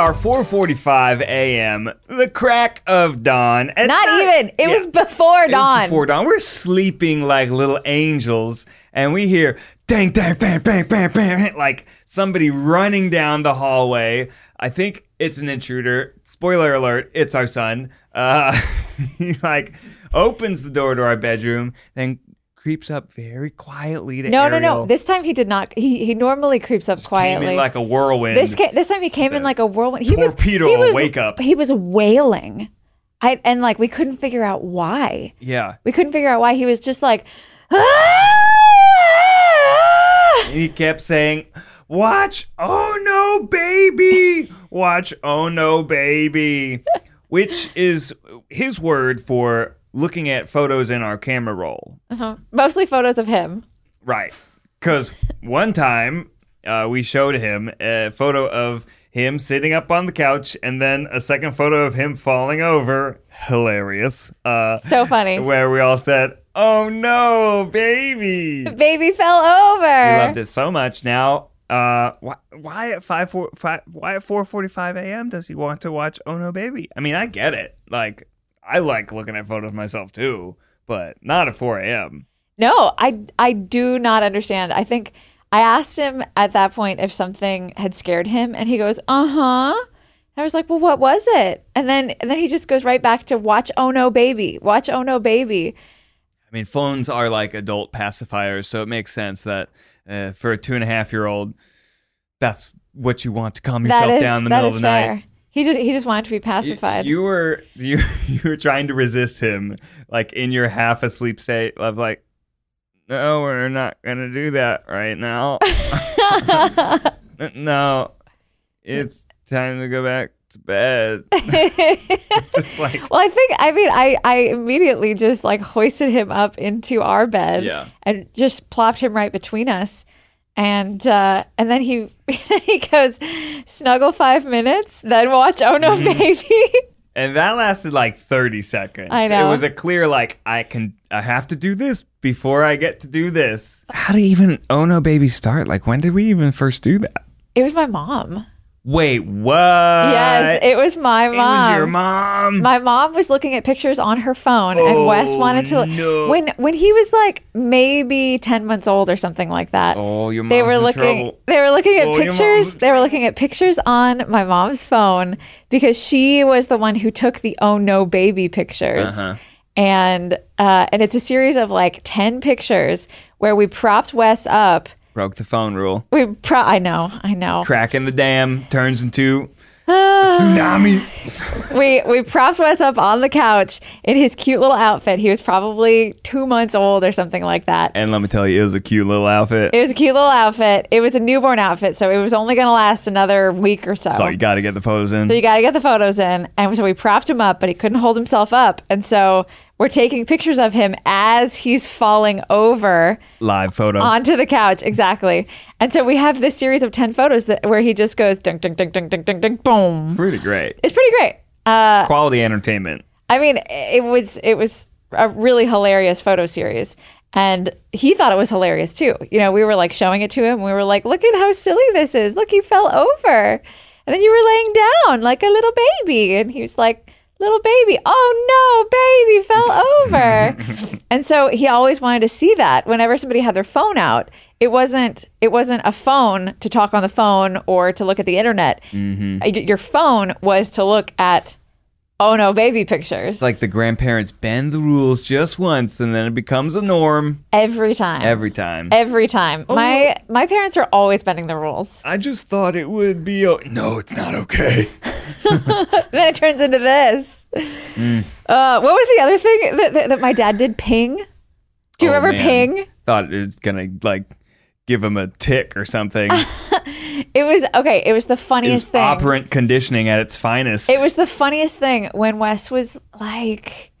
Are, 4:45 a.m. The crack of dawn. It's Not even. It Yeah. was before It was dawn. before dawn. We're sleeping like little angels, and we hear dang, dang, bang, bang, bang, bang, like somebody running down the hallway. I think it's an intruder. Spoiler alert: it's our son. Uh, he like opens the door to our bedroom, then creeps up very quietly to no, no, Ariel. no. This time he did not. He he normally creeps up came quietly. in like a whirlwind. this ca- this time he came in like a whirlwind. He was torpedo he was, wake up. He was wailing. I and like we couldn't figure out why. yeah. We couldn't figure out why he was just like. "Ah!" He kept saying, Watch, oh no, baby! Watch, oh no, baby! Which is his word for looking at photos in our camera roll. Uh-huh. Mostly photos of him. Right. Because one time uh, we showed him a photo of him sitting up on the couch and then a second photo of him falling over. Hilarious. Uh, So funny. where we all said, Oh no, baby! Baby fell over. He loved it so much. Now, uh, why, why at five four five? Why at four forty five a.m. does he want to watch Oh No Baby? I mean, I get it. Like, I like looking at photos myself too, but not at four a.m. No, I I do not understand. I think I asked him at that point if something had scared him, and he goes, "Uh huh." I was like, "Well, what was it?" And then and then he just goes right back to watch Oh No Baby, watch Oh No Baby. I mean, phones are like adult pacifiers, so it makes sense that uh, for a two and a half year old, that's what you want to calm yourself That is down in the middle of the fair. night. He just he just wanted to be You- pacified. You were you you were trying to resist him, like in your half asleep state of like, no, we're not gonna do that right now. no, it's time to go back to bed. Just like well, I think I mean I I immediately just like hoisted him up into our bed Yeah. and just plopped him right between us. And uh, and then he he goes snuggle five minutes, then watch Oh No Mm-hmm. Baby. And that lasted like 30 seconds. I know. It was a clear like I can I have to do this before I get to do this. How did even Oh No Baby start? Like when did we even first do that? it was my mom. Wait, what? yes, it was my mom. It mom. was your mom. My mom was looking at pictures on her phone, and Wes Oh, wanted to. no. When when he was like maybe ten months old or something like that. oh, your mom's they were in looking trouble. they were looking at Oh, pictures they were looking at pictures on my mom's phone because she was the one who took the oh no baby pictures Uh-huh. and uh, and it's a series of like 10 pictures where we propped wes up Broke the phone rule. we pro- i know i know Cracking the dam turns into tsunami. we we propped wes up on the couch in his cute little outfit he was probably two months old or something like that And let me tell you, it was a cute little outfit. it was a cute little outfit it was a newborn outfit so it was only going to last another week or so so you got to get the photos in. So you got to get the photos in. And so we propped him up, but he couldn't hold himself up. And so we're taking pictures of him as he's falling over Live photo. onto the couch. Exactly. And so we have this series of 10 photos that, where he just goes dunk, dunk, dunk, dunk, dunk, dunk, dunk, boom. Pretty great. It's pretty great. Uh, Quality entertainment. I mean, it was it was a really hilarious photo series. And he thought it was hilarious too. You know, we were like showing it to him. We were like, look at how silly this is. Look, you fell over. And then you were laying down like a little baby. And he was like, little baby, oh no, baby fell over. and so he always wanted to see that whenever somebody had their phone out. It wasn't it wasn't a phone to talk on the phone or to look at the internet. Mm-hmm. Y- Your phone was to look at oh no baby pictures. It's like the grandparents bend the rules just once and then it becomes a norm every time. every time. Every time. My my parents are always bending the rules. I just thought it would be. O- no, it's not okay. then it turns into this. Mm. Uh, what was the other thing that, that, that my dad did? Ping. Do you Oh, remember man. Ping? Thought it was gonna like give him a tick or something. It was okay. It was the funniest thing. operant conditioning at its finest. It was the funniest thing when Wes was like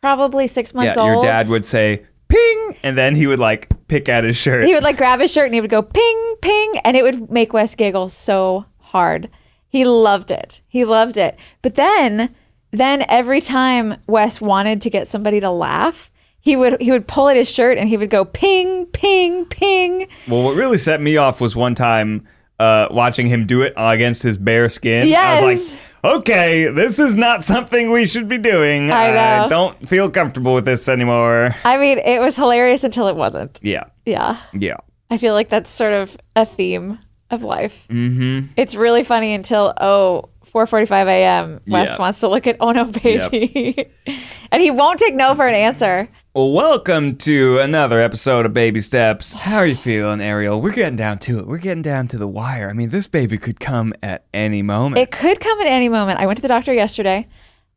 probably six yeah, old. your dad would say ping, and then he would like pick at his shirt. He would like grab his shirt and he would go ping, ping, and it would make Wes giggle so hard. He loved it. He loved it. But then, then every time Wes wanted to get somebody to laugh, he would he would pull at his shirt and he would go ping, ping, ping. Well, what really set me off was one time uh, watching him do it against his bare skin. I was like, okay, this is not something we should be doing. I know. don't feel comfortable with this anymore. I mean, it was hilarious until it wasn't. Yeah. Yeah. Yeah. I feel like that's sort of a theme of life. Mm-hmm. It's really funny until oh. 4:45 a.m. Wes Yeah. wants to look at Oh No Baby, and he won't take no for an answer. Welcome to another episode of Baby Steps. How are you feeling, Ariel? We're getting down to it. We're getting down to the wire. I mean, this baby could come at any moment. It could come at any moment. I went to the doctor yesterday.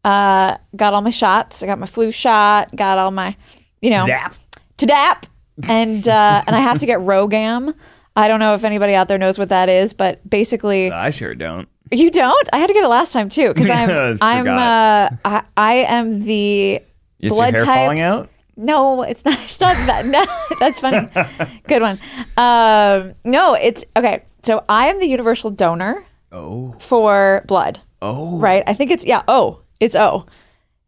Uh, got all my shots. I got my flu shot. Got all my, you know, to Dap. Tdap, and uh, and I have to get RhoGAM. I don't know if anybody out there knows what that is, but basically, I sure don't. you don't. I had to get it last time too because I'm I'm uh. I, I am the Is blood your hair type. falling out? No, it's not. It's not that. No, that's funny. Good one. Um, no, it's okay. So I am the universal donor Oh. for blood. Oh. right? I think it's yeah. Oh, It's O.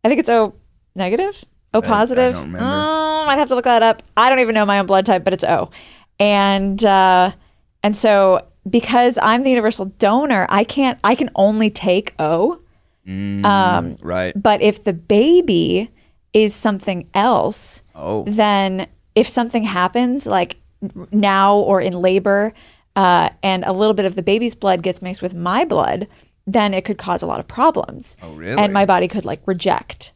I think it's O negative. O positive. I don't remember. Oh, I'd have to look that up. I don't even know my own blood type, but it's O. And uh, and so because I'm the universal donor, I can't. I can only take O. Um, Right. but if the baby is something else, Oh. then if something happens like now or in labor uh, and a little bit of the baby's blood gets mixed with my blood then it could cause a lot of problems Oh, really? and my body could like reject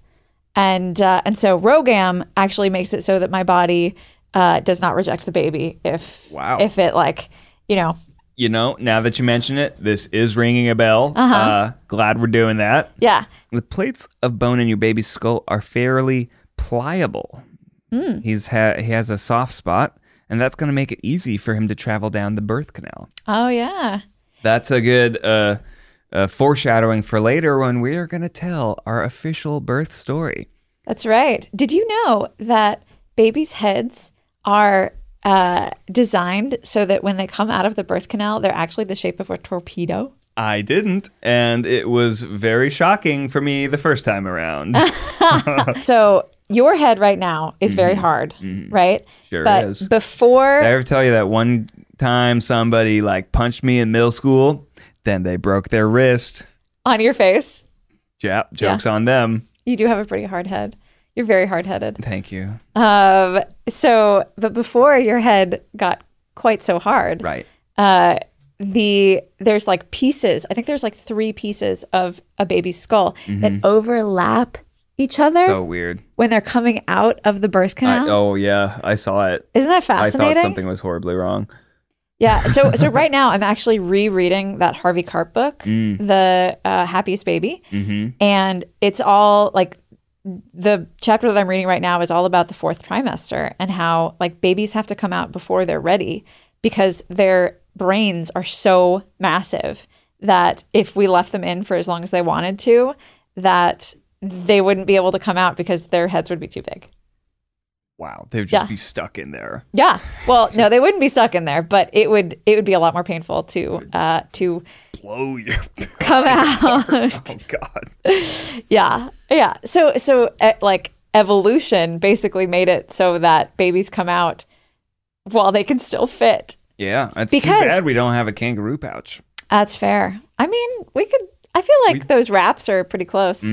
and uh, and so RhoGAM actually makes it so that my body uh, does not reject the baby if Wow. if it like you know You know, now that you mention it, this is ringing a bell. Uh-huh. Uh, glad we're doing that. yeah The plates of bone in your baby's skull are fairly pliable. Hmm. He's ha- he has a soft spot, and that's going to make it easy for him to travel down the birth canal. oh yeah That's a good uh, uh, foreshadowing for later when we are going to tell our official birth story. That's right. Did you know that babies' heads are uh, designed so that when they come out of the birth canal, they're actually the shape of a torpedo? I didn't, and it was very shocking for me the first time around. so your head right now is very hard, right? Mm-hmm. Sure but is. before, Did I ever tell you that one time somebody like punched me in middle school? Then they broke their wrist. on your face, Yep, jokes on them. you do have a pretty hard head. You're very hard headed. Thank you. Um, so, but before your head got quite so hard, Right. uh, the there's like pieces. I think there's like three pieces of a baby's skull that overlap each other So weird. when they're coming out of the birth I, canal. oh yeah, I saw it. Isn't that fascinating? I thought something was horribly wrong. Yeah. So so right now I'm actually rereading that Harvey Karp book, The uh, Happiest Baby, and it's all like the chapter that I'm reading right now is all about the fourth trimester and how like babies have to come out before they're ready because their brains are so massive that if we left them in for as long as they wanted to, that they wouldn't be able to come out because their heads would be too big. Wow, they would just Yeah. be stuck in there. Yeah. Well, no, they wouldn't be stuck in there, but it would it would be a lot more painful to uh to Blow your. come out. oh God. yeah. Yeah. So so uh, like evolution basically made it so that babies come out while they can still fit. Yeah, it's Because- too bad we don't have a kangaroo pouch. That's fair. I mean, we could I feel like those wraps are pretty close.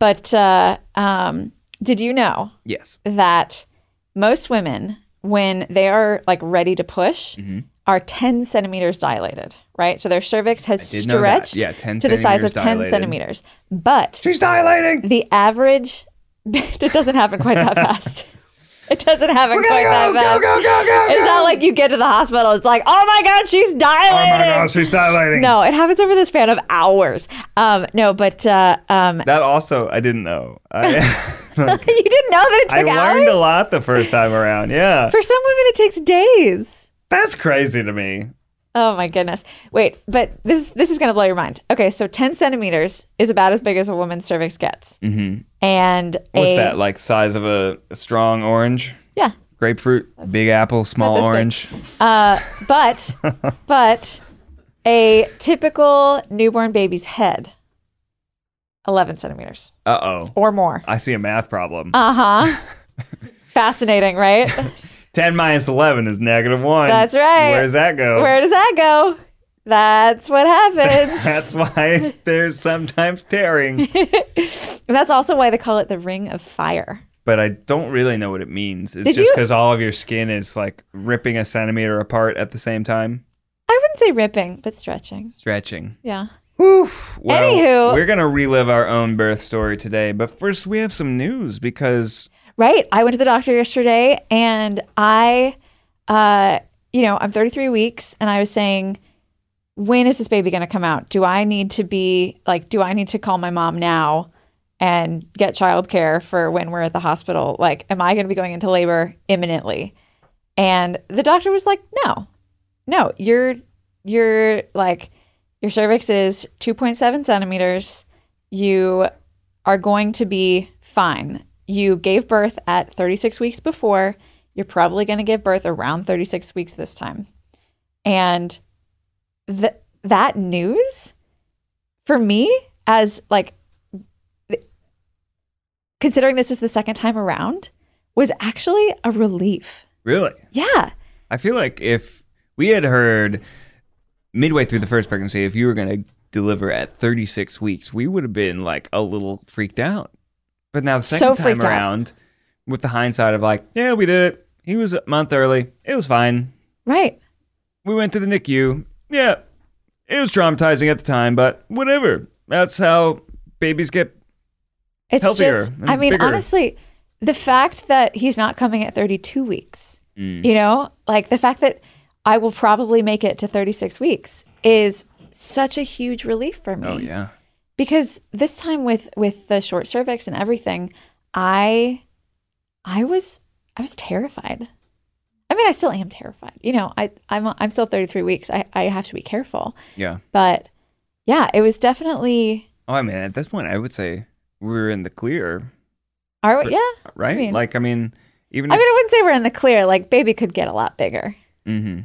But uh um did you know Yes. that most women when they are like ready to push Mm-hmm. are 10 centimeters dilated right? So their cervix has did know that. stretched Yeah, to the size of centimeters 10 dilated. centimeters. But She's dilating. the average, it doesn't happen quite that fast. It doesn't happen We're quite go, that go, fast. go, go, go, It's go. not like you get to the hospital. It's like, oh my God, she's dilating. Oh my gosh, she's dilating. No, it happens over the span of hours. Um, no, but uh, um, That also I didn't know. I, you didn't know that it took. I learned hours? a lot the first time around. Yeah. For some women, it takes days. That's crazy to me. Oh my goodness. Wait, but this this is going to blow your mind. Okay, so 10 centimeters is about as big as a woman's cervix gets. Mm-hmm. And What's a, that like size of a, a strong orange? Yeah. Grapefruit, big apple, small that's big. orange. Uh, but but a typical newborn baby's head, 11 centimeters Uh oh. or more. I see a math problem. Uh huh. Fascinating, right? 10 minus 11 is negative 1. That's right. Where does that go? Where does that go? That's what happens. That's why there's sometimes tearing. that's also why they call it the ring of fire. But I don't really know what it means. It's Did just you- because all of your skin is like ripping a centimeter apart at the same time. I wouldn't say ripping, but stretching. Stretching. Yeah. Oof. Well, Anywho. we're gonna relive our own birth story today, but first we have some news because Right. I went to the doctor yesterday and I, uh, you know, I'm 33 weeks and I was saying, when is this baby going to come out? Do I need to be like, do I need to call my mom now and get childcare for when we're at the hospital? Like, am I going to be going into labor imminently? And the doctor was like, no, no, you're, you're like, your cervix is 2.7 centimeters. You are going to be fine. You gave birth at 36 weeks before. You're probably going to give birth around 36 weeks this time. And th- that news for me, as like considering this is the second time around, was actually a relief. really, Yeah. I feel like if we had heard midway through the first pregnancy, if you were gonna deliver at 36 weeks, we would have been like a little freaked out. But now the So second time freaked out. around, with the hindsight of like, yeah, we did it. He was a month early. It was fine. Right. We went to the NICU. Yeah, it was traumatizing at the time, but whatever. That's how babies get. It's Healthier just, I mean, bigger. honestly, the fact that he's not coming at 32 weeks, Mm. you know, like the fact that I will probably make it to 36 weeks is such a huge relief for me. Oh yeah. Because this time with with the short cervix and everything, I I was I was terrified. I mean, I still am terrified. You know, I I'm I'm still 33 weeks. I I have to be careful. Yeah. But yeah, it was definitely Oh, I mean, at this point, I would say we were in the clear, our But- yeah. right? mean- like, I mean, even I mean, I wouldn't say we're in the clear. Like, baby could get a lot bigger. Mm-hmm.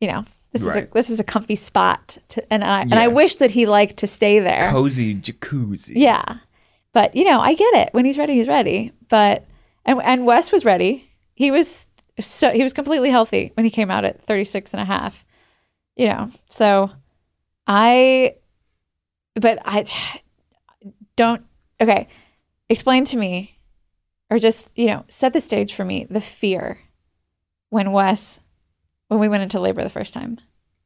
You know, this is a this is a comfy spot, to, and I and I wish that he liked to stay there. cozy jacuzzi. Yeah, but you know, I get it. When he's ready, he's ready. But and and Wes was ready. He was so he was completely healthy when he came out at 36 and a half. You know, so I, but I don't. Okay, explain to me, or just you know, set the stage for me. The fear when Wes, when we went into labor the first time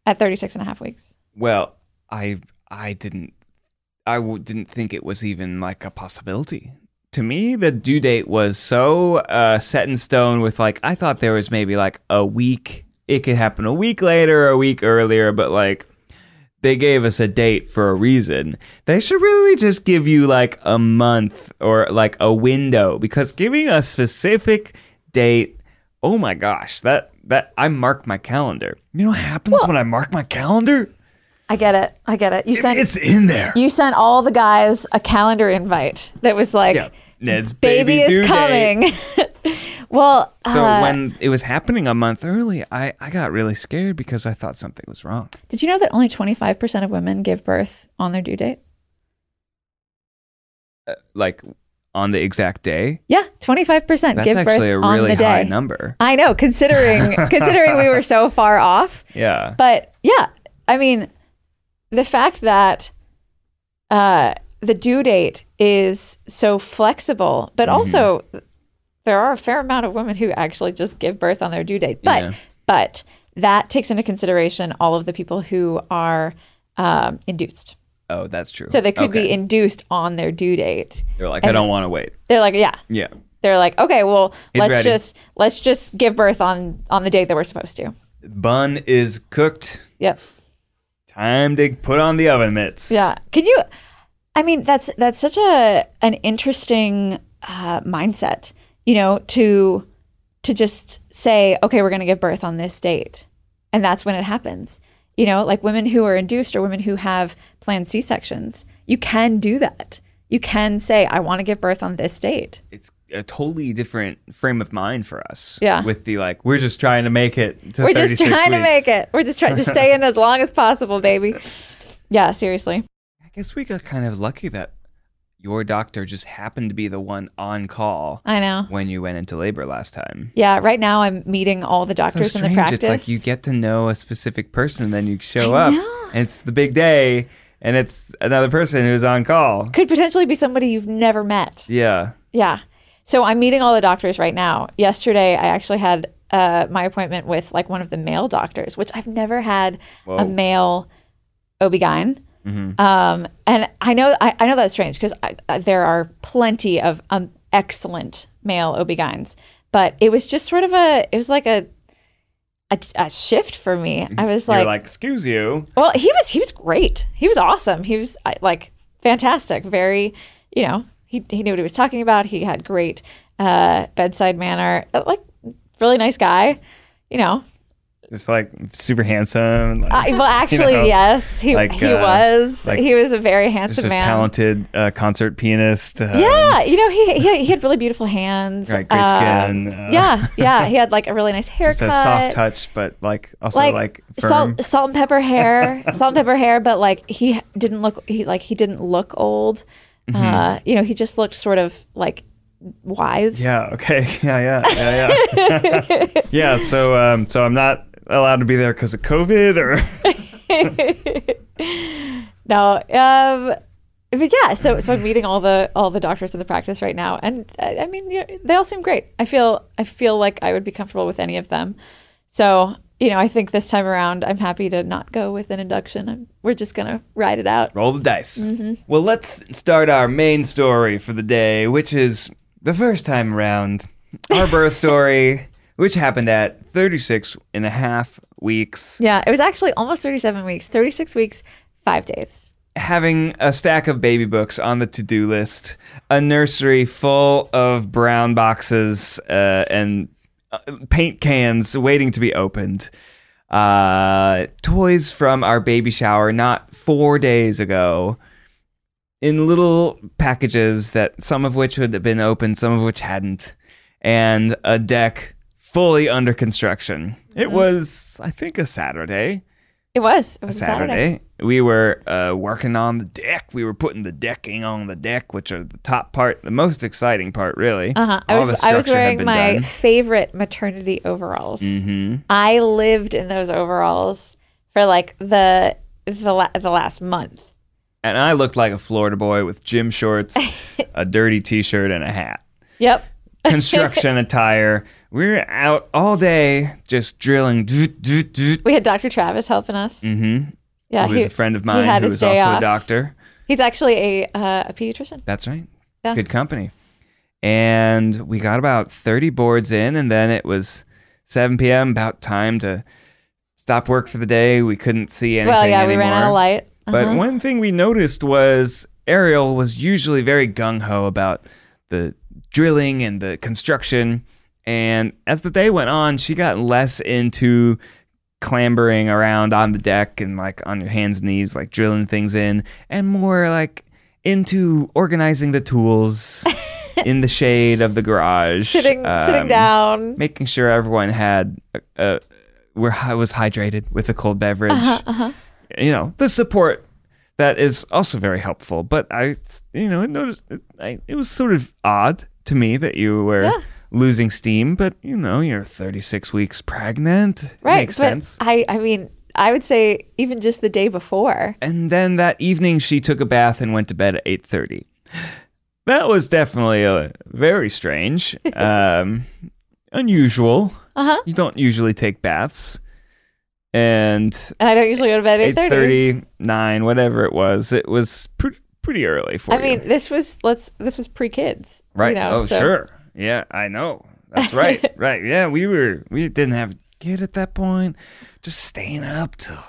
at 36 and a half weeks. Well, I I didn't I w- didn't think it was even like a possibility. To me, the due date was so uh, set in stone. With like, I thought there was maybe like a week. It could happen a week later, a week earlier, but like they gave us a date for a reason. They should really just give you like a month or like a window because giving a specific date, oh my gosh, that that I mark my calendar. You know what happens when I mark my calendar? I get it. I get it. You sent It's in there. You sent all the guys a calendar invite that was like, Yeah. Ned's baby, baby, due is date. coming. well, So uh, when it was happening a month early, I, I got really scared because I thought something was wrong. did you know that only 25% of women give birth on their due date? Like on the exact day. Yeah, 25% That's give birth actually a on really the day. high number. I know, considering considering we were so far off. Yeah. But yeah, I mean, the fact that uh, the due date is so flexible, but Mm-hmm. also there are a fair amount of women who actually just give birth on their due date. But Yeah. but that takes into consideration all of the people who are um, induced. Oh, that's true. So they could be induced on their due date. They're like, I don't want to wait. They're like, yeah. Yeah. They're like, okay, well, He's let's ready. just let's just give birth on on the date that we're supposed to. Bun is cooked. Yep. Time to put on the oven mitts. Yeah. Can you? I mean, that's that's such a an interesting uh, mindset. You know, to to just say, okay, we're going to give birth on this date, and that's when it happens. You know, like women who are induced or women who have planned C sections, you can do that. You can say, I want to give birth on this date. It's a totally different frame of mind for us. Yeah. With the like, we're just trying to make it to We're just 36 trying to make it. We're just trying to stay in as long as possible, baby. Yeah, seriously. I guess we got kind of lucky that your doctor just happened to be the one on call I know. when you went into labor last time. Yeah, right now I'm meeting all the so doctors in the practice. It's like you get to know a specific person, and then you show I up, know. and it's the big day, and it's another person who's on call. could potentially be somebody you've never met. Yeah. Yeah. So I'm meeting all the doctors right now. Yesterday, I actually had uh, my appointment with like one of the male doctors, which I've never had Whoa. a male OB-GYN. Mhm. Um, and I know I, I know that's strange because there are plenty of um, excellent male OB-GYNs, but it was just sort of a it was like a a, a shift for me. I was like, like, excuse you. well, he was he was great. He was awesome. He was like fantastic. Very, you know, he he knew what he was talking about. He had great uh, bedside manner. Like really nice guy. You know, Just like super handsome. Like, uh, well, actually, know, yes, he like, he uh, was. like he was a very handsome a man. talented uh, concert pianist. um, yeah, you know, he, he he had really beautiful hands. Right, great Um, skin, uh, yeah, yeah, he had like a really nice haircut. Just a soft touch, but like also like, salt, salt and pepper hair, salt and pepper hair, but like he didn't look he like he didn't look old. Mm-hmm. Uh, you know, he just looked sort of like wise. Yeah. Okay. Yeah. Yeah. Yeah. Yeah. yeah. So, um, so I'm not allowed to be there because of COVID, or No, um, but yeah. So so I'm meeting all the all the doctors in the practice right now, and uh, I mean they all seem great. I feel I feel like I would be comfortable with any of them. So you know, I think this time around, I'm happy to not go with an induction. I'm, we're just gonna ride it out. roll the dice. Mm-hmm. Well, let's start our main story for the day, which is the first time around our birth story, which happened at 36 and a half weeks. Yeah, it was actually almost 37 weeks, 36 weeks, five days. having a stack of baby books on the to-do list, a nursery full of brown boxes uh, and uh, paint cans waiting to be opened, uh, toys from our baby shower not four days ago, in little packages that some of which would have been opened, some of which hadn't, and a deck fully under construction. It was, I think, a Saturday It was. It was a Saturday. Saturday. We were uh, working on the deck. We were putting the decking on the deck, which are the top part, the most exciting part, really. Uh huh. I was I was wearing my done. favorite maternity overalls. hmm I lived in those overalls for like the the la- the last month. And I looked like a Florida boy with gym shorts, a dirty T-shirt, and a hat. Yep. Construction attire. We were out all day just drilling. Mm-hmm. We had Dr. Travis helping us. Yeah, who was a friend of mine who was also a doctor. He's actually a uh, a pediatrician. That's right. Yeah. Good company. And we got about 30 boards in, and then it was 7 p.m., about time to stop work for the day. We couldn't see anything. Well, yeah, we ran out anymore. of light. But Uh-huh. one thing we noticed was Ariel was usually very gung ho about the drilling and the construction. And as the day went on, she got less into clambering around on the deck and like on your hands and knees, like drilling things in, and more like into organizing the tools in the shade of the garage. sitting sitting um, down. making sure everyone had uh, uh were was hydrated with a cold beverage. Uh-huh, You know, the support that is also very helpful. But I, you know, noticed it, I, it was sort of odd to me that you were Yeah. Losing steam. But you know, you're 36 weeks pregnant. It Right. makes but sense. I I mean, I would say even just the day before. And then that evening, she took a bath and went to bed at 8:30. That was definitely a, very strange, um, unusual. Uh-huh. You don't usually take baths and And I don't usually go to bed at eight 8:30. thirty, nine, whatever it was. It was pre- pretty early for I you. mean, this was let's this was pre-kids. you right? know, oh, so- sure. Yeah, I know. That's right. right. Yeah, we were. We didn't have a kid at that point. Just staying up till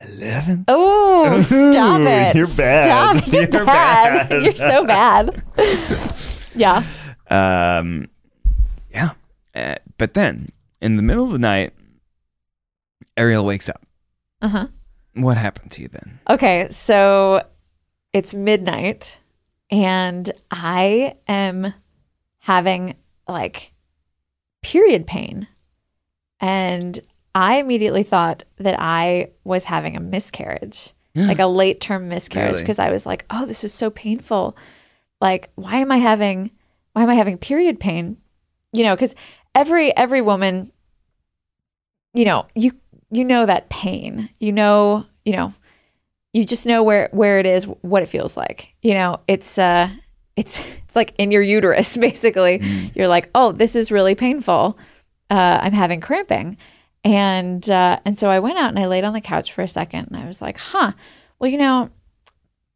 eleven. Oh, stop it. you're bad. Stop. You're, You're bad. bad. You're so bad. yeah. Um, yeah. Uh, but then in the middle of the night, Ariel wakes up. Uh-huh. What happened to you then? Okay, so it's midnight and I am having like period pain. And I immediately thought that I was having a miscarriage, like a late term miscarriage, Really? because I was like, oh, this is so painful. Like, why am I having why am I having period pain? You know, because every every woman, you know, you you know that pain. You know, you know, you just know where where it is, what it feels like. You know, it's uh it's it's like in your uterus basically. You're like, "Oh, this is really painful. Uh I'm having cramping." And uh and so I went out and I laid on the couch for a second and I was like, "Huh. Well, you know,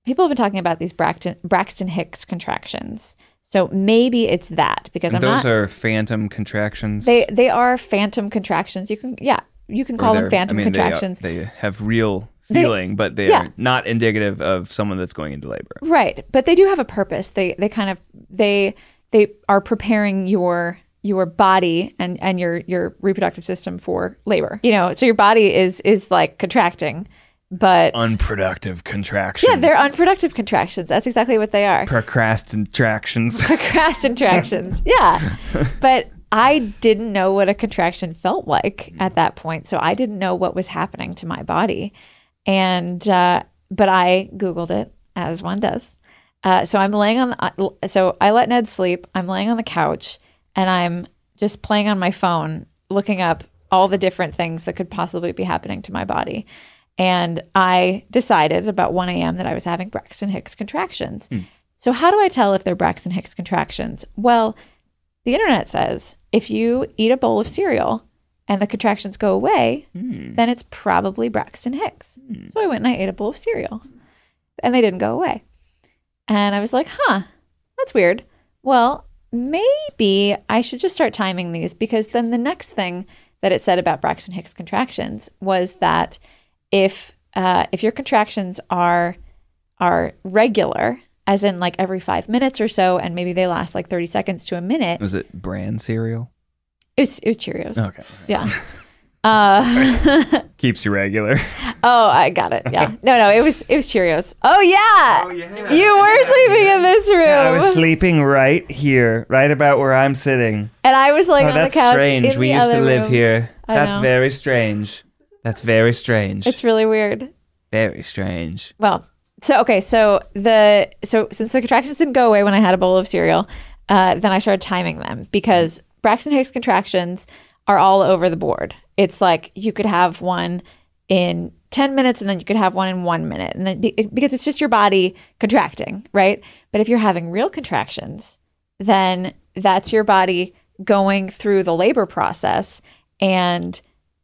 people have been talking about these Braxton Braxton Hicks contractions. So maybe it's that because And I'm those not are phantom contractions. they they are phantom contractions. You can yeah, you can call them phantom I mean, they are- contractions. They, have real They- feeling, but they yeah. are not indicative of someone that's going into labor. Right, but they do have a purpose. They they kind of they they are preparing your your body and and your your reproductive system for labor. You know, so your body is is like contracting, but Unproductive contractions. yeah, they're unproductive contractions. That's exactly what they are. procrastinations. contractions. Yeah. But I didn't know what a contraction felt like at that point. So I didn't know what was happening to my body. And, uh, but I Googled it as one does. Uh, so I'm laying on, the, uh, so I let Ned sleep. I'm laying on the couch and I'm just playing on my phone, looking up all the different things that could possibly be happening to my body. And I decided about 1 a.m. that I was having Braxton Hicks contractions. So, how do I tell if they're Braxton Hicks contractions? Well, the internet says if you eat a bowl of cereal and the contractions go away, then it's probably Braxton Hicks. So, I went and I ate a bowl of cereal and they didn't go away. And I was like, huh, that's weird. Well, maybe I should just start timing these because then the next thing that it said about Braxton Hicks contractions was that if uh, if your contractions are are regular, as in like every five minutes or so, and maybe they last like thirty seconds to a minute, Was it brand cereal? It was, it was Cheerios. Okay. Yeah. Uh, Keeps you regular. oh, I got it. Yeah. No, no, it was it was Cheerios. Oh yeah. yeah. You were sleeping in this room, I was sleeping right here, right about where I'm sitting. and I was like, Oh, on that's the couch. strange. We used to live room. here. I That's know. very strange. That's very strange. It's really weird. very strange. Well, so okay, so the so since the contractions didn't go away when I had a bowl of cereal, uh, then I started timing them because Braxton Hicks contractions are all over the board. It's like you could have one in 10 minutes and then you could have one in 1 minute and then be- because it's just your body contracting, right? But if you're having real contractions, then that's your body going through the labor process and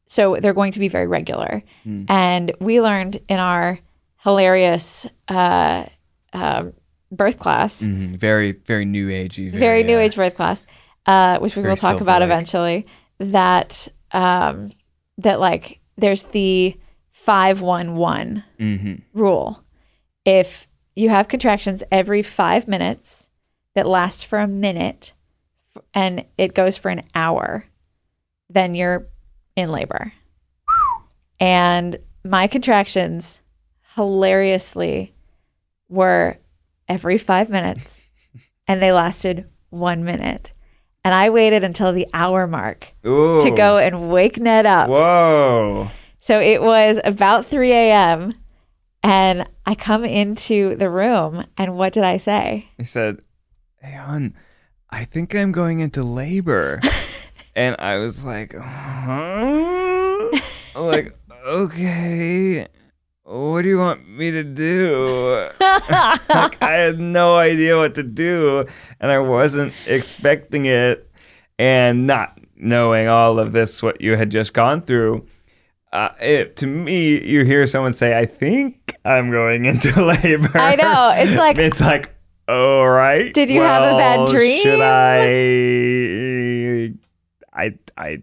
so they're going to be very regular. And we learned in our hilarious uh, uh, birth class, Mhm. Very, very new agey. Very, very new uh, age birth class, uh, which we very will talk about eventually. That um, that like there's the five one one mhm. rule. If you have contractions every five minutes that last for a minute and it goes for an hour, then you're in labor. And my contractions hilariously were every five minutes and they lasted one minute. And I waited until the hour mark Ooh. to go and wake Ned up. Whoa. So it was about 3 a.m. and I come into the room and what did I say? He said, Hey, hon, I think I'm going into labor. and I was like, huh? I'm like, okay. What do you want me to do? like, I had no idea what to do, and I wasn't expecting it. And not knowing all of this, what you had just gone through, uh, it, to me, you hear someone say, "I think I'm going into labor." I know. It's like- it's like, all right. Did you have a bad dream? Should I? I I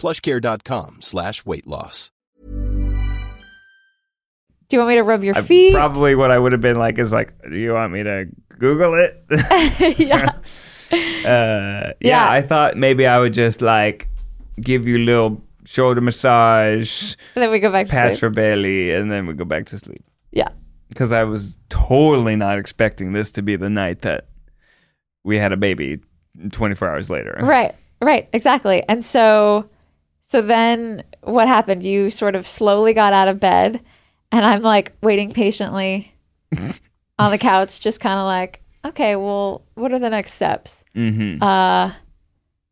plushcare.com slash weight loss. Do you want me to rub your I- feet? probably what I would have been like is like, do you want me to Google it? yeah. Uh, yeah, Yeah. I thought maybe I would just like give you a little shoulder massage, And then we go back to pat sleep. your belly, and then we go back to sleep. Yeah. Because I was totally not expecting this to be the night that we had a baby 24 hours later. Right. Right. Exactly. And so, so then what happened? You sort of slowly got out of bed, and I'm like waiting patiently on the couch, just kind of like, okay, well, what are the next steps? Mm-hmm. Uh,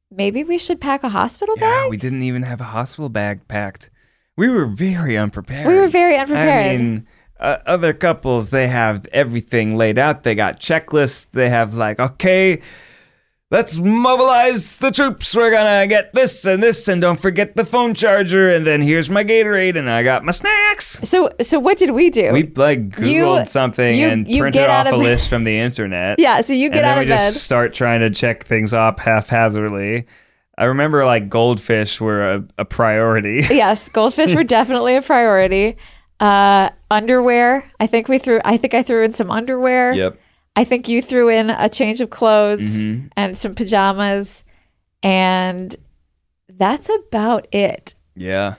maybe we should pack a hospital Yeah, bag. we didn't even have a hospital bag packed. We were very unprepared. We were very unprepared. I mean, uh, other couples, they have everything laid out. They got checklists. They have, like, okay, let's mobilize the troops. We're going to get this and this, and don't forget the phone charger. And then here's my Gatorade, and I got my snacks. so, so what did we do? We, like, Googled You- something you- and you printed off out a bed. list from the internet. yeah. So you get and then out we of bed. We just start trying to check things off haphazardly. I remember like goldfish were a, a priority. yes, goldfish were definitely a priority. Uh, underwear. I think we threw. I think I threw in some underwear. yep. I think you threw in a change of clothes Mm-hmm. and some pajamas, and that's about it. Yeah.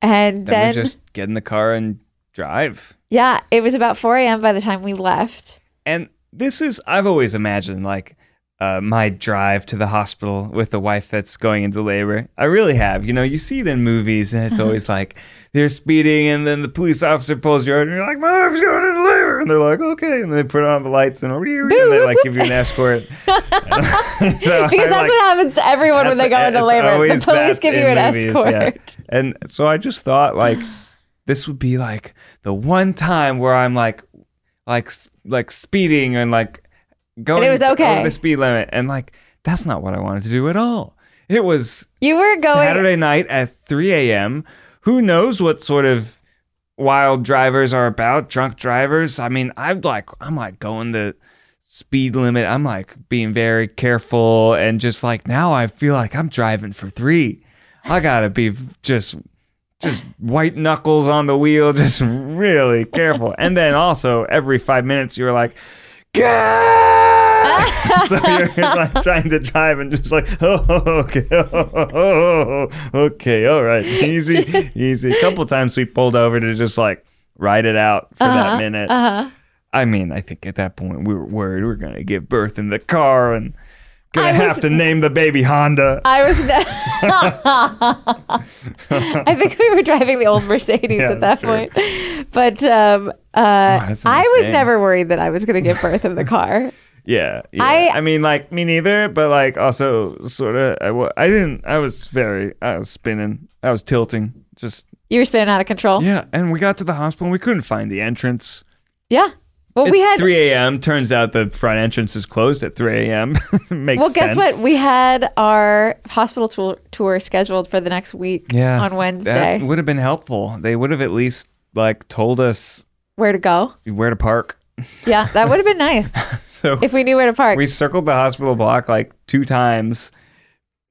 And Then, then, we just get in the car and drive. yeah, it was about 4 a.m. by the time we left. And this is I've always imagined like uh, my drive to the hospital with the wife that's going into labor. I really have. You know, you see it in movies, and it's always like they're speeding, and then the police officer pulls you over, and you're like, "My wife's going into labor," and they're like, "Okay," and they put on the lights, and, and they like give you an escort. So Because that's like- what happens to everyone when they go into labor. The police give you an movies, escort. yeah. And so I just thought like this would be like the one time where I'm like like like speeding and like going And it was okay. over the speed limit and like that's not what I wanted to do at all. It was You were going. Saturday night at 3 a.m. Who knows what sort of wild drivers are about? Drunk drivers. I mean, I'm like, I'm like going the speed limit. I'm like being very careful and just like now I feel like I'm driving for three. I gotta be just, just white knuckles on the wheel, just really careful. And then also every five minutes you're like, "Gah!" so you're like trying to drive and just like, oh, okay, oh, okay, all right, easy, easy. A couple times we pulled over to just like ride it out for that minute. uh-huh. I mean, I think at that point we were worried we were gonna give birth in the car and gonna I have was- to name the baby Honda. I was. I think we were driving the old Mercedes Yeah, at that true. point, but um, uh, a I was name. never worried that I was going to give birth in the car. Yeah, yeah. I- I, mean, like me neither, but like also sort of. I, I didn't. I was very. I was spinning. I was tilting. Just You were spinning out of control. yeah. And we got to the hospital. and We couldn't find the entrance. Yeah. Well, it's we had. 3 a.m. Turns out the front entrance is closed at 3 a.m. Makes well, guess sense. what? We had our hospital tour, tour scheduled for the next week yeah, on Wednesday. That would have been helpful. They would have at least like told us Where to go? where to park. Yeah, that would have been nice So if we knew where to park. we circled the hospital block like two times,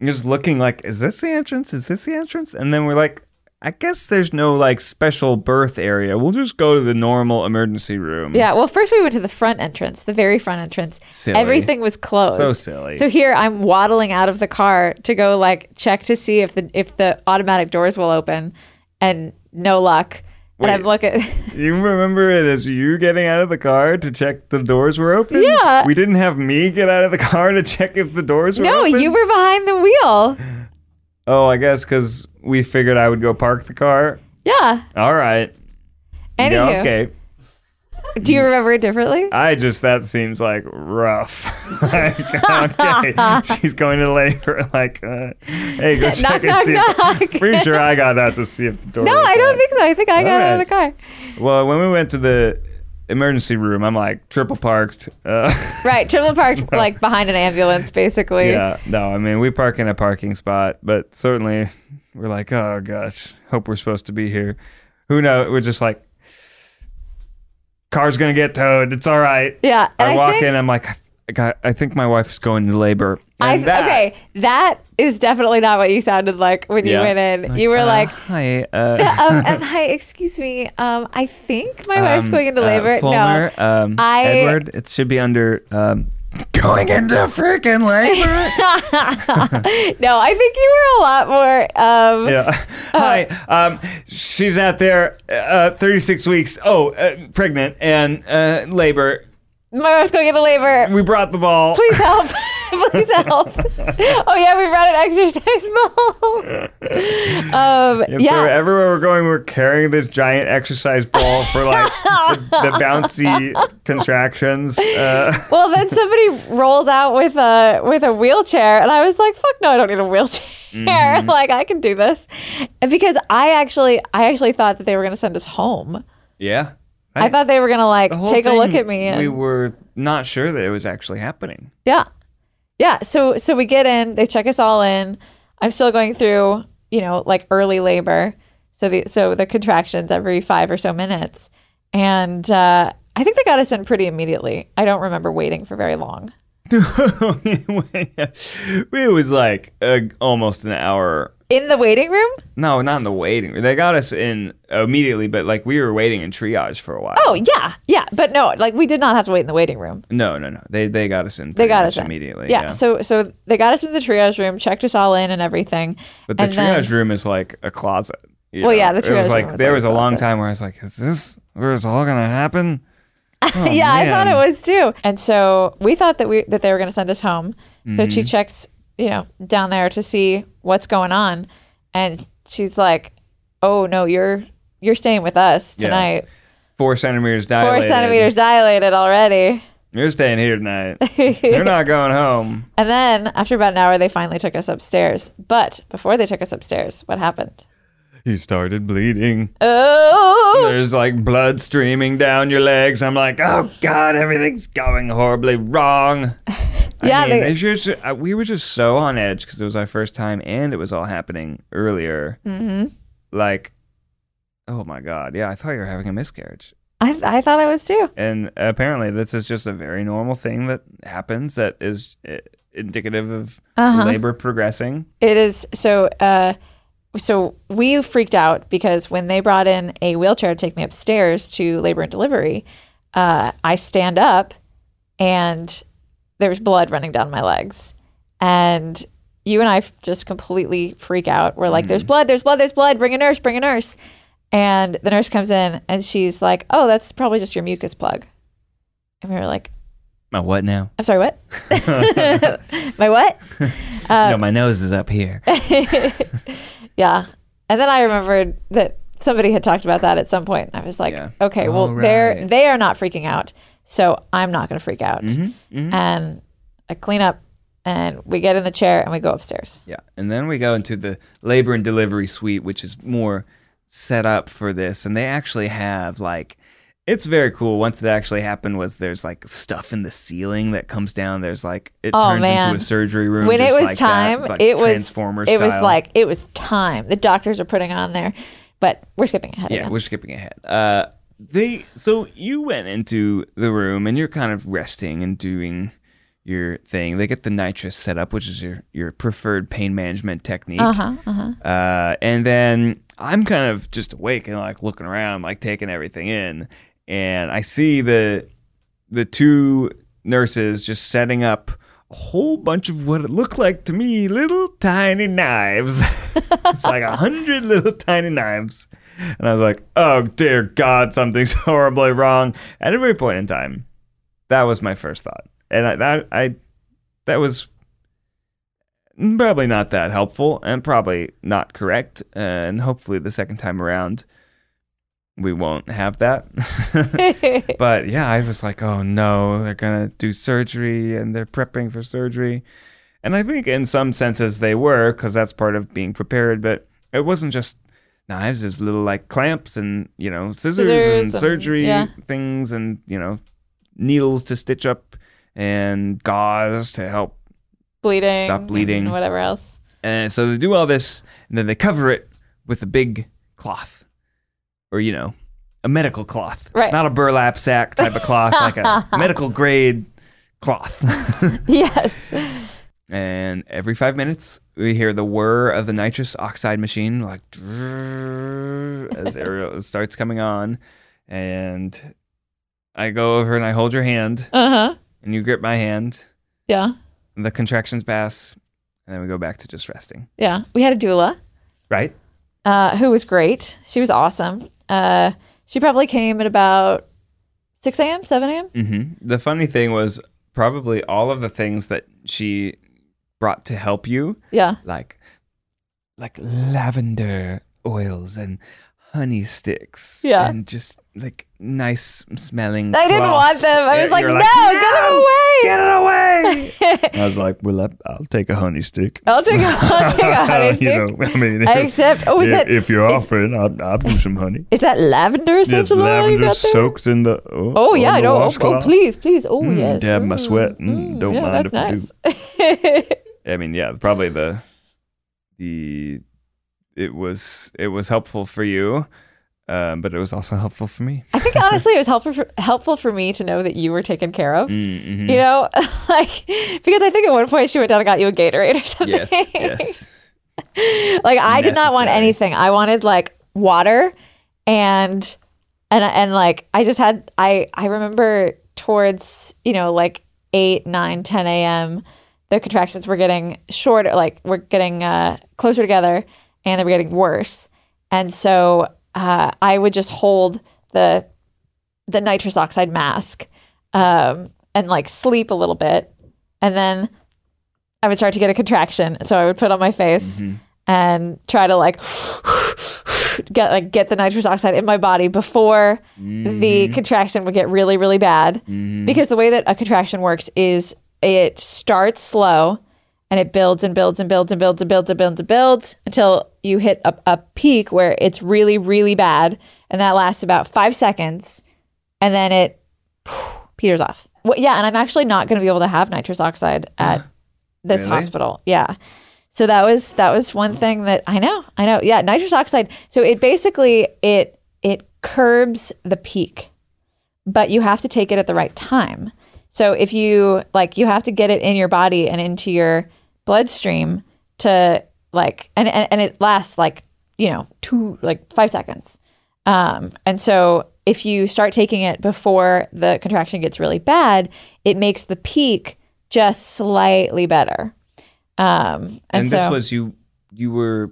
just looking like, is this the entrance? Is this the entrance? And then we're like, I guess there's no like special birth area. We'll just go to the normal emergency room. Yeah, well, first we went to the front entrance, the very front entrance. Silly. Everything was closed. So silly. So here I'm waddling out of the car to go like check to see if the if the automatic doors will open, and no luck. Wait. looking. You remember it as you getting out of the car to check the doors were open? Yeah. We didn't have me get out of the car to check if the doors were no, open? No, you were behind the wheel. Oh, I guess because we figured I would go park the car. Yeah. All right. Anywho, Yeah, okay. do you remember it differently? I just that seems like rough. like, okay, she's going to labor. Like, uh, hey, go check and knock, see. knock. If, pretty sure I got out to see if the door. No, I don't locked. think so. I think I got out of the car. Well, when we went to the emergency room, I'm like triple parked. Uh, Right, triple parked like behind an ambulance, basically. yeah, no, I mean we park in a parking spot, but certainly we're like, oh gosh, hope we're supposed to be here. Who knows? We're just like, car's gonna get towed. It's all right. Yeah, I I walk think- in. I'm like, I, got, I think my wife's going to labor. I, that- okay, that is definitely not what you sounded like when you went in. you were uh, like, hi, uh, um, um, hi, excuse me. Um, I think my wife's um, going into uh, labor. Fulmer, no, um, I- Edward. It should be under um, going into freaking labor. no, I think you were a lot more. Um, Yeah. Hi. Um, she's out there, uh, 36 weeks. Oh, uh, pregnant and uh, labor. My wife's going into labor. We brought the ball. Please help. Please help. oh yeah, we brought an exercise ball. um, yeah. so everywhere we're going, we're carrying this giant exercise ball for like the, the bouncy contractions. Uh, well, then somebody rolls out with a with a wheelchair, and I was like, "Fuck no, I don't need a wheelchair. Mm-hmm. like I can do this." And because I actually, I actually thought that they were going to send us home. yeah. I thought they were going to like take a look at me. And, we were not sure that it was actually happening. Yeah. Yeah. So so we get in, they check us all in. I'm still going through, you know, like early labor. So the so the contractions every five or so minutes. And uh I think they got us in pretty immediately. I don't remember waiting for very long. it was like uh, almost an hour. In the waiting room? No, not in the waiting room. They got us in immediately, but like we were waiting in triage for a while. Oh yeah, yeah. But no, like we did not have to wait in the waiting room. No, no, no. They they got us in. They got us in immediately. Yeah. So so they got us in the triage room, checked us all in and everything. but the and then- triage room is like a closet. Well, know? yeah, the It was room like was there like was a long time where I was like, "Is this where it's all gonna happen?" Oh, yeah, I thought it was too. And so we thought that we that they were going to send us home. So Mm-hmm. she checks, you know, down there to see what's going on, and she's like, "Oh no, you're you're staying with us tonight. Four centimeters dilated. Four centimeters dilated already." You're staying here tonight. You're not going home. And then after about an hour, they finally took us upstairs. But before they took us upstairs, what happened? You started bleeding. Oh, There's like blood streaming down your legs. I'm like, oh god, everything's going horribly wrong. Yeah, I mean, they- just, uh, we were just so on edge because it was our first time and it was all happening earlier. Mm-hmm. Like, oh my god, yeah, I thought you were having a miscarriage. I, I thought I was too. And apparently, this is just a very normal thing that happens that is uh, indicative of Uh-huh. labor progressing. It is so. Uh, so we freaked out because when they brought in a wheelchair to take me upstairs to labor and delivery, uh, I stand up and there's blood running down my legs, and you and I just completely freak out. We're like, "There's blood! There's blood! There's blood! Bring a nurse! Bring a nurse!" And the nurse comes in and she's like, "Oh, that's probably just your mucus plug." And we were like, My what now? "I'm sorry, what? my what?" no, my nose is up here. Yeah. And then I remembered that somebody had talked about that at some point. I was like, Yeah. okay, well, Oh, they're they are not freaking out, so I'm not going to freak out. Mm-hmm, And I clean up, and we get in the chair and we go upstairs. Yeah, and then we go into the labor and delivery suite, which is more set up for this, and they actually have like. It's very cool. Once it actually happened, was there's like stuff in the ceiling that comes down. There's like it Oh, turns man. into a surgery room. when it was like that, time, like it was Transformer it was like it was time. The doctors are putting on there, but we're skipping ahead. yeah, again. we're skipping ahead. Uh, they so you went into the room and you're kind of resting and doing your thing. They get the nitrous set up, which is your your preferred pain management technique. Uh-huh, uh-huh. Uh, and then I'm kind of just awake and like looking around, like taking everything in, and I see the the two nurses just setting up a whole bunch of what it looked like to me little tiny knives. it's like a hundred little tiny knives. And I was like, oh dear God, something's horribly wrong. At every point in time, that was my first thought. And I, that, I, that was probably not that helpful and probably not correct. And hopefully the second time around, we won't have that. but yeah, I was like, oh no, they're going to do surgery and they're prepping for surgery. And I think in some senses they were, because that's part of being prepared. But it wasn't just knives, there's little like clamps and, you know, scissors, Scissors and and- surgery yeah. things and, you know, needles to stitch up and gauze to help bleeding. Stop bleeding. And whatever else. and so they do all this, and then they cover it with a big cloth, or you know, a medical cloth, Right. Not a burlap sack type of cloth, like a medical grade cloth. Yes. and every five minutes, we hear the whir of the nitrous oxide machine, like as Ariel starts coming on, and I go over and I hold your hand, Uh huh. and you grip my hand. Yeah. The contractions pass, and then we go back to just resting. Yeah. We had a doula. Right? uh, who was great. She was awesome. Uh, she probably came at about 6 a.m., 7 a.m. hmm The funny thing was probably all of the things that she brought to help you, Yeah. like like lavender oils and honey sticks, Yeah. and just like nice smelling. I didn't want cloths. them. I was like, no, get it away. Get it away! I was like, well, I- I'll take a honey stick. I'll take a, I'll take a honey stick. you know, I mean, I accept. Oh, is if, that if you're is- offering, I'll, I'll do some honey. is that lavender essential oil you lavender got there? soaked in the. Oh, Oh yeah, I know. Oh, oh, please, please. Oh Mm, yes. dab my sweat. Mm, don't yeah, mind that's if I do. nice. I mean, yeah, probably the the it was it was helpful for you, um, but it was also helpful for me. I think honestly, it was helpful for, helpful for me to know that you were taken care of. Mm-hmm. You know, like because I think at one point she went down and got you a Gatorade or something. Yes, yes. like I did not want anything. I wanted like water and and and like I just had I I remember towards, you know, like 8, nine ten a.m. the contractions were getting shorter, like we're getting uh closer together and they were getting worse. And so uh I would just hold the the nitrous oxide mask um and like sleep a little bit and then I would start to get a contraction. So I would put on my face and try to like get like get the nitrous oxide in my body before the contraction would get really really bad. Because the way that a contraction works is it starts slow and it builds and builds and builds and builds and builds and builds and builds until you hit a, a peak where it's really really bad and that lasts about 5 seconds and then it peters off. Well, yeah, and I'm actually not going to be able to have nitrous oxide at this Really? hospital. Yeah. So that was that was one thing that I know. I know. Yeah, nitrous oxide. So it basically it it curbs the peak. But you have to take it at the right time. So if you like you have to get it in your body and into your bloodstream to like and and, and it lasts like, you know, 2 like 5 seconds. Um, and so if you start taking it before the contraction gets really bad, it makes the peak just slightly better. Um, and, And, so, this was you you were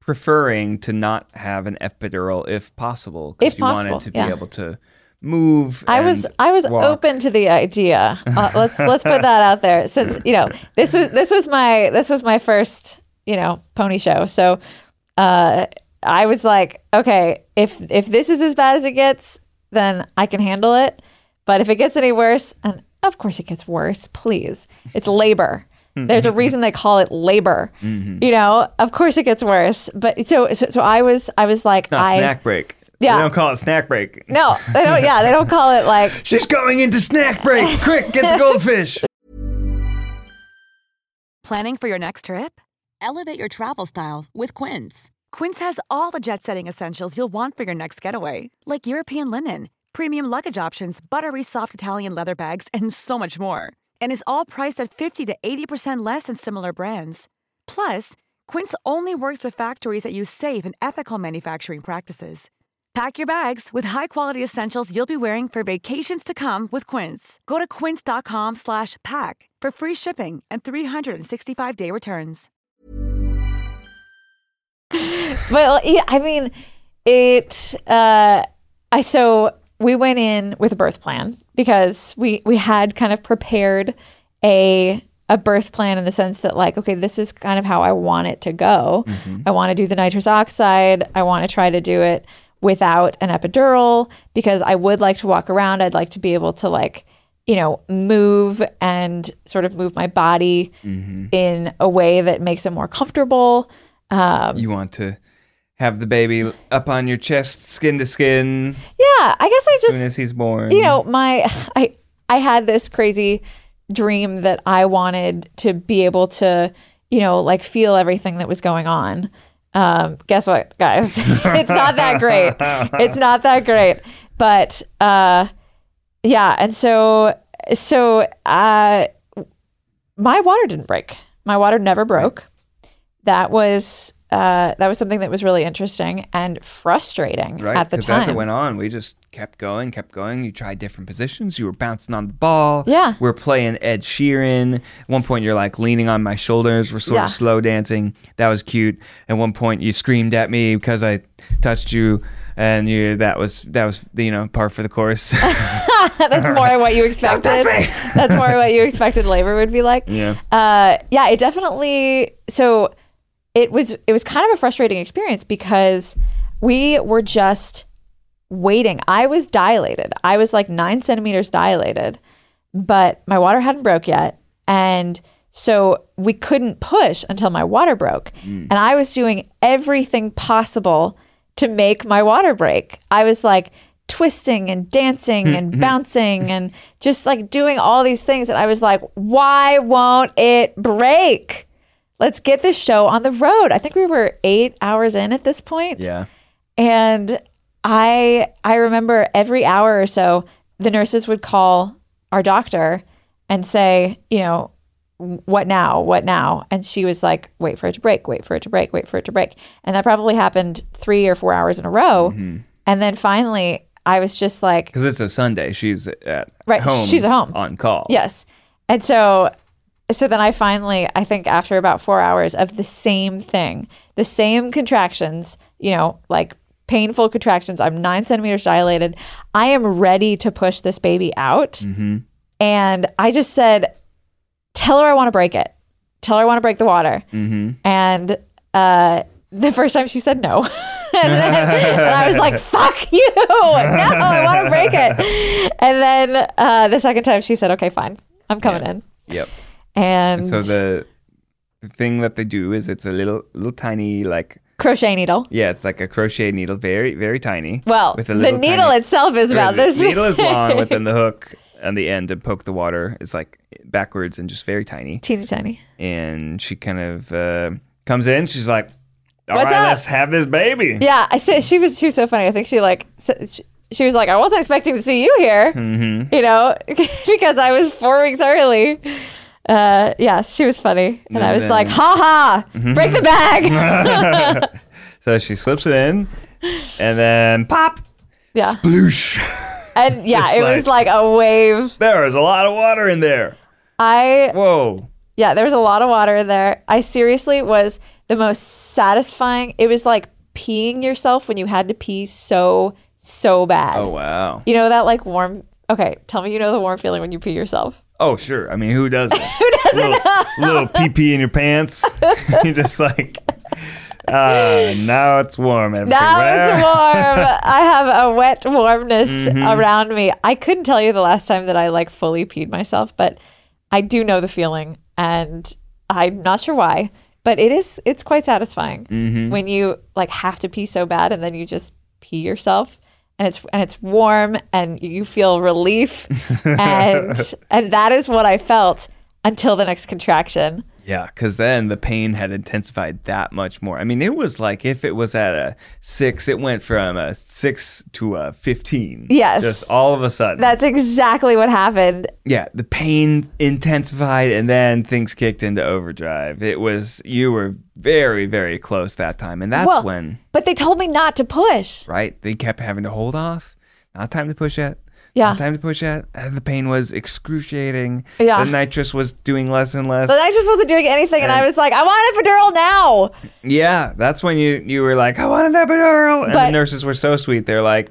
preferring to not have an epidural if possible because If you wanted possible, to be yeah. able to move. I was I was walk. open to the idea. Uh, let's let's put that out there since you know this was this was my this was my first you know pony show. So uh, I was like, okay, if if this is as bad as it gets, then I can handle it. But if it gets any worse, and of course it gets worse, please, it's labor. There's a reason they call it labor. Mm-hmm. You know, of course it gets worse. But so so, so I was I was like Not I snack break. Yeah. They don't call it snack break. no they don't yeah they don't call it like She's going into snack break. Quick, get the goldfish. Planning for your next trip? Elevate your travel style with Quince. Quince has all the jet setting essentials you'll want for your next getaway, like European linen, premium luggage options, buttery soft Italian leather bags, and so much more. And is all priced at 50 to 80% less than similar brands. Plus, Quince only works with factories that use safe and ethical manufacturing practices. Pack your bags with high-quality essentials you'll be wearing for vacations to come with Quince. Go to quince.com slash pack for free shipping and 365-day returns. Well, yeah, I mean, it. Uh, I so we went in with a birth plan because we we had kind of prepared a a birth plan in the sense that like okay this is kind of how I want it to go. I want to do the nitrous oxide. I want to try to do it without an epidural because I would like to walk around. I'd like to be able to like you know move and sort of move my body in a way that makes it more comfortable. Um, You want to have the baby up on your chest, skin to skin, yeah, I guess I as just soon as he's born. you know my i i had this crazy dream that i wanted to be able to you know like feel everything that was going on um guess what guys? It's not that great. It's not that great. But uh yeah and so so uh my water didn't break. My water never broke. That was uh, that was something that was really interesting and frustrating right? at the time. as it went on, we just kept going, kept going. You tried different positions. You were bouncing on the ball. Yeah. We're playing Ed Sheeran. At one point, you're like leaning on my shoulders. We're sort Yeah. of slow dancing. That was cute. At one point, you screamed at me because I touched you. And you, that was that was you know par for the course. That's more what you expected. That's more what you expected labor would be like. Yeah. Uh, yeah, it definitely. So it was it was kind of a frustrating experience because we were just waiting. I was dilated. I was like nine centimeters dilated, but my water hadn't broke yet, and so we couldn't push until my water broke. Mm. And I was doing everything possible to make my water break. I was like twisting and dancing and mm-hmm. bouncing and just like doing all these things. And I was like, why won't it break? Let's get this show on the road. I think we were eight hours in at this point. yeah. And I I remember every hour or so the nurses would call our doctor and say, you know, what now? What now? And she was like, wait for it to break, wait for it to break, wait for it to break. And that probably happened 3 or 4 hours in a row. Mm-hmm. And then finally I was just like, Because it's a Sunday. She's at Right, home. she's at home. on call. Yes. And so so then I finally I think after about 4 hours of the same thing, the same contractions, you know, like painful contractions. I'm 9 centimeters dilated. I am ready to push this baby out. And I just said tell her I want to break it. Tell her I want to break the water. And uh the first time she said no. and, then, and I was like, fuck you. No, I want to break it. And then uh, the second time she said, okay, fine. I'm coming in. Yep. And So the the thing that they do is it's a little little tiny like crochet needle. yeah, it's like a crochet needle, very very tiny. Well, with a the needle tiny- itself is about the this. needle is long, but then the hook on the end to poke the water is like backwards and just very tiny. teeny tiny. And she kind of uh, comes in. She's like, "All right, What's up?" let's have this baby." Yeah, I said she was she was so funny. I think she like she, she was like, I wasn't expecting to see you here, Mm-hmm. you know, because I was four weeks early. Uh, yes, she was funny, and I was then- like, ha ha, break the bag. So she slips it in, and then pop, yeah, sploosh. and yeah, It's it was like- like a wave. there is a lot of water in there. I Whoa. Yeah, there was a lot of water there. I seriously was the most satisfying. It was like peeing yourself when you had to pee so so bad. Oh wow. You know that like warm. Okay, tell me you know the warm feeling when you pee yourself. Oh sure. I mean, who doesn't? who doesn't? Little, little pee pee in your pants. You're just like, uh, now it's warm everywhere. Now it's warm. I have a wet warmness Mm-hmm. around me. I couldn't tell you the last time that I like fully peed myself, but I do know the feeling, and I'm not sure why. But it is it's quite satisfying Mm-hmm. when you like have to pee so bad, and then you just pee yourself, and it's and it's warm, and you feel relief, and and that is what I felt until the next contraction. Yeah, because then the pain had intensified that much more. I mean, it was like if it was at a six, it went from a six to a 15. Yes. Just all of a sudden. That's exactly what happened. yeah, the pain intensified and then things kicked into overdrive. It was, you were very, very close that time. And that's Well, when, But they told me not to push. right, they kept having to hold off. Not time to push yet. Yeah. Time to push yet. And the pain was excruciating. Yeah. The nitrous was doing less and less. I just wasn't doing anything, and I was like, I want an epidural now. Yeah, that's when you you were like, I want an epidural, and But- the nurses were so sweet. They're like,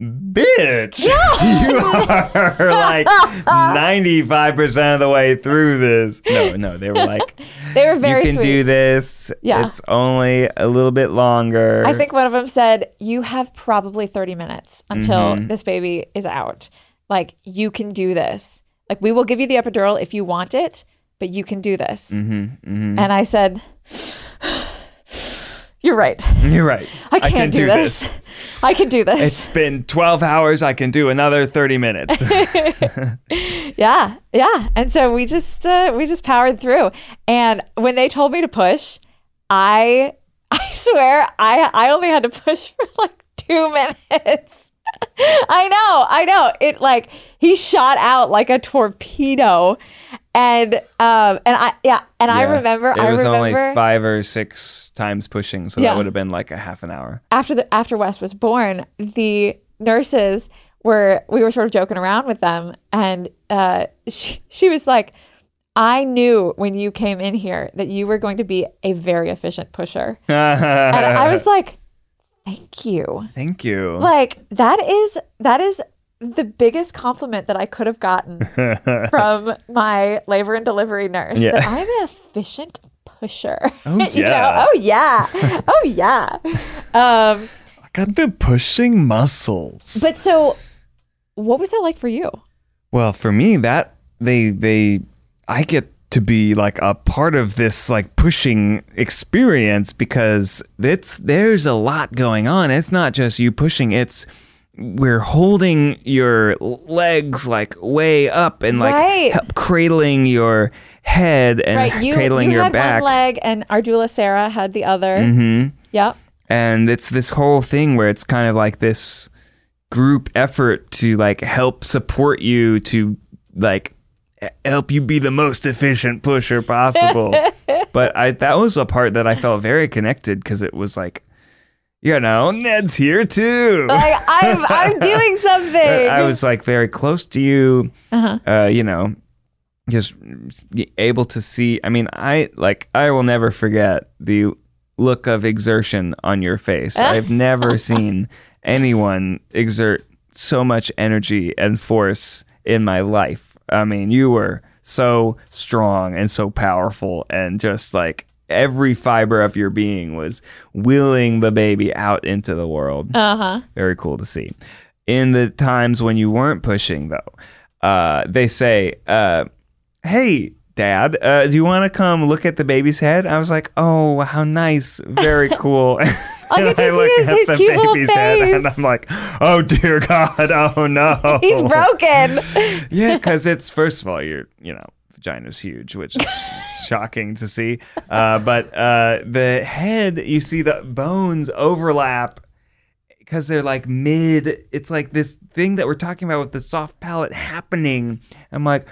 bitch, you are like ninety five percent of the way through this. No, no, they were like, They were very you can sweet. do this. Yeah. it's only a little bit longer. I think one of them said, You have probably 30 minutes until Mm-hmm. this baby is out. Like, you can do this. Like, we will give you the epidural if you want it, but you can do this. Mm-hmm, And I said, You're right. you're right. I can't can do, this. I can do this. It's been twelve hours. I can do another thirty minutes. Yeah, yeah. And so we just uh, we just powered through. And when they told me to push, I I swear I I only had to push for like two minutes. I know, I know. It like he shot out like a torpedo, and um and I yeah and I remember It I was remember only five or six times pushing, so Yeah. that would have been like a half an hour. after the after Wes was born, the nurses were we were sort of joking around with them, and uh, she she was like, "I knew when you came in here that you were going to be a very efficient pusher," and I was like, "Thank you." Thank you. Like that is that is the biggest compliment that I could have gotten from my labor and delivery nurse Yeah. that I'm an efficient pusher. Oh, You know? yeah. Oh yeah. Oh yeah. Um, I got the pushing muscles. but so what was that like for you? well, for me, that they they I get to be like a part of this like pushing experience because it's there's a lot going on. It's not just you pushing. It's we're holding your legs like way up and like Right. cradling your head and Right. You, cradling you your had back. one leg and our doula Sarah had the other. hmm Yep. and it's this whole thing where it's kind of like this group effort to like help support you to like help you be the most efficient pusher possible but i that was a part that i felt very connected because it was like you know ned's here too Like I'm I'm doing something. I was like very close to you. Uh-huh. Uh, you know, just able to see. I mean, I like I will never forget the look of exertion on your face. I've never seen anyone exert so much energy and force in my life. I mean, you were so strong and so powerful and just like every fiber of your being was willing the baby out into the world. Uh-huh. Very cool to see. In the times when you weren't pushing, though, uh, they say, uh, "Hey, Dad, uh, do you want to come look at the baby's head?" I was like, "Oh, how nice! Very cool." I and get to I look his, at his the cute baby's head and I'm like, "Oh dear God! Oh no!" He's broken. yeah, because it's first of all, your you know vagina's huge, which is shocking to see. Uh, but uh, the head, you see the bones overlap because they're like mid. It's like this thing that we're talking about with the soft palate happening. I'm like.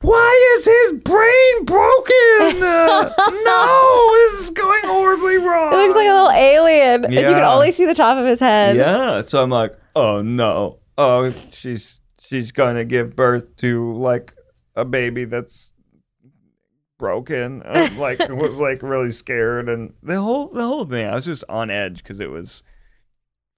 Why is his brain broken? Uh, no, this is going horribly wrong. It looks like a little alien. And you can only see the top of his head. Yeah, so I'm like, oh no, oh she's she's gonna give birth to like a baby that's broken. I'm like was like really scared, and the whole the whole thing. I was just on edge because it was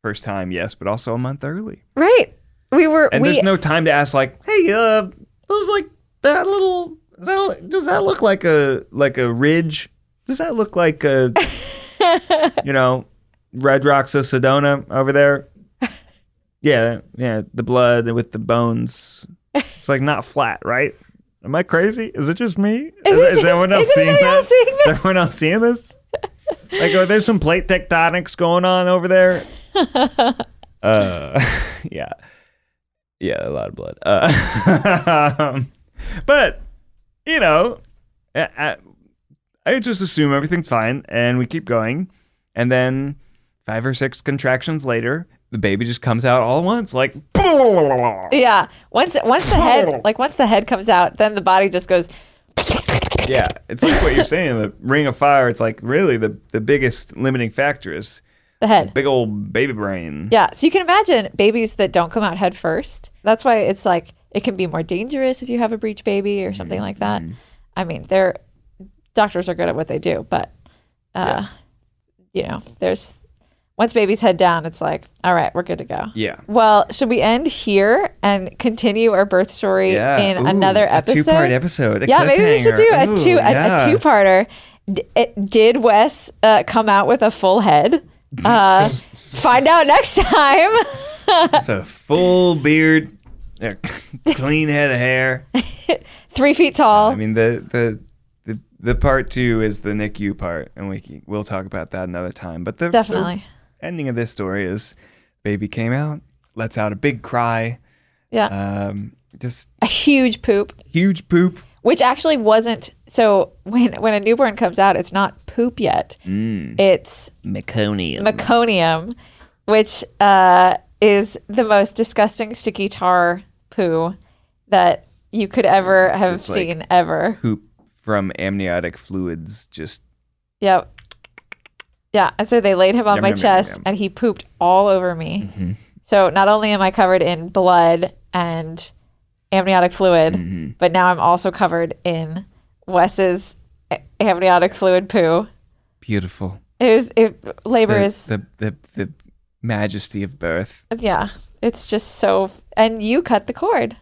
first time, yes, but also a month early, Right. We were and we there's no time to ask like, hey, uh, those like that little. Does that, does that look like a like a ridge? Does that look like a you know, Red Rocks of Sedona over there. Yeah, yeah, the blood with the bones. It's like not flat, right? Am I crazy? Is it just me? Is, is just- everyone else is seeing anybody that? else seeing Is everyone else seeing this? Like, are there some plate tectonics going on over there? uh, yeah, yeah, a lot of blood. Uh, but you know, I, I, I just assume everything's fine, and we keep going, and then five or six contractions later, the baby just comes out all at once, like. Yeah. Once once the head like once the head comes out, then the body just goes Yeah, it's like what you're saying. The ring of fire. It's like really the the biggest limiting factor is the head. big old baby brain. Yeah. So you can imagine babies that don't come out head first. That's why it's like it can be more dangerous if you have a breech baby or something like that. Mm-hmm. I mean, they're doctors are good at what they do, but uh, you know, there's once babies head down, it's like, all right, we're good to go. Yeah. Well, should we end here and continue our birth story Yeah. in Ooh, another episode? A two-part episode. yeah, maybe we should do a two a, yeah. a two parter. D- did Wes uh, come out with a full head? Uh, find out next time. It's a full beard, a clean head of hair. Three feet tall. I mean, the the the part two is the NICU part, and we can- we'll talk about that another time. But the Definitely. Ending of this story is, baby came out, lets out a big cry, Yeah. um, just a huge poop, huge poop. which actually wasn't. So when when a newborn comes out, it's not poop yet. Mm. It's Meconium. meconium, which uh, is the most disgusting sticky tar poo that you could ever have it's like- seen ever. poop from amniotic fluids. Just Yep. Yeah, and so they laid him on Yum, my yum, chest, yum. Mm-hmm. and he pooped all over me. So not only am I covered in blood and amniotic fluid, Mm-hmm. but now I'm also covered in Wes's amniotic fluid poo. beautiful. It was it, labor The, is the the the majesty of birth. yeah, it's just so. And you cut the cord.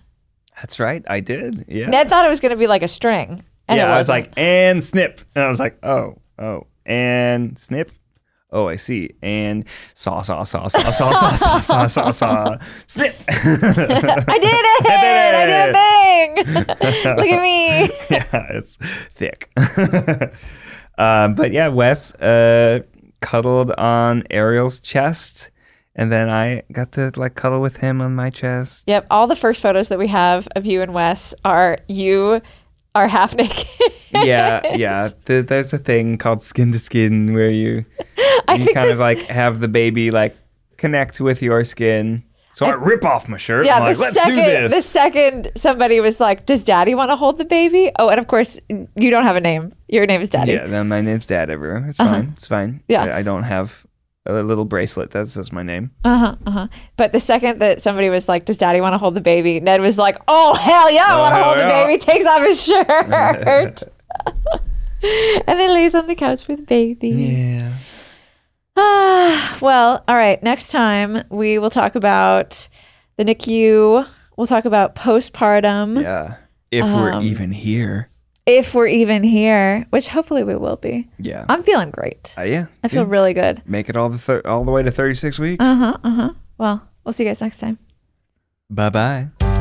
That's right. I did. Yeah. Ned thought it was going to be like a string. And yeah, it I was like, and snip. And I was like, oh, oh, and snip. Oh, I see. And saw, saw, saw, saw, saw, saw, saw, saw, saw, saw, snip. I did it! I did it! I did a thing! Look at me! yeah, it's thick. um, but yeah, Wes uh, cuddled on Ariel's chest, and then I got to like cuddle with him on my chest. Yep. All the first photos that we have of you and Wes are you are half naked. Yeah, yeah. Th- there's a thing called skin to skin where you you kind of like have the baby like connect with your skin. So I, rip off my shirt. yeah, I'm like, let's second do this. the second somebody was like, "Does Daddy want to hold the baby?" Oh, and of course, you don't have a name. Your name is Daddy. Yeah, then my name's Dad everywhere. It's fine. It's fine. Uh-huh. Yeah. I, I don't have a little bracelet that says my name. Uh huh. Uh huh. But the second that somebody was like, "Does Daddy want to hold the baby?" Ned was like, "Oh hell yeah, I Oh, want to hold yeah." the baby." Takes off his shirt. and then lays on the couch with baby. Yeah. Ah, well, all right. Next time we will talk about the NICU. We'll talk about postpartum Yeah. If Um, we're even here. if we're even here, which hopefully we will be. Yeah. I'm feeling great. Uh, yeah. I feel yeah. really good. Make it all the thir- all the way to 36 weeks. Uh huh. Uh huh. Well, we'll see you guys next time. Bye bye.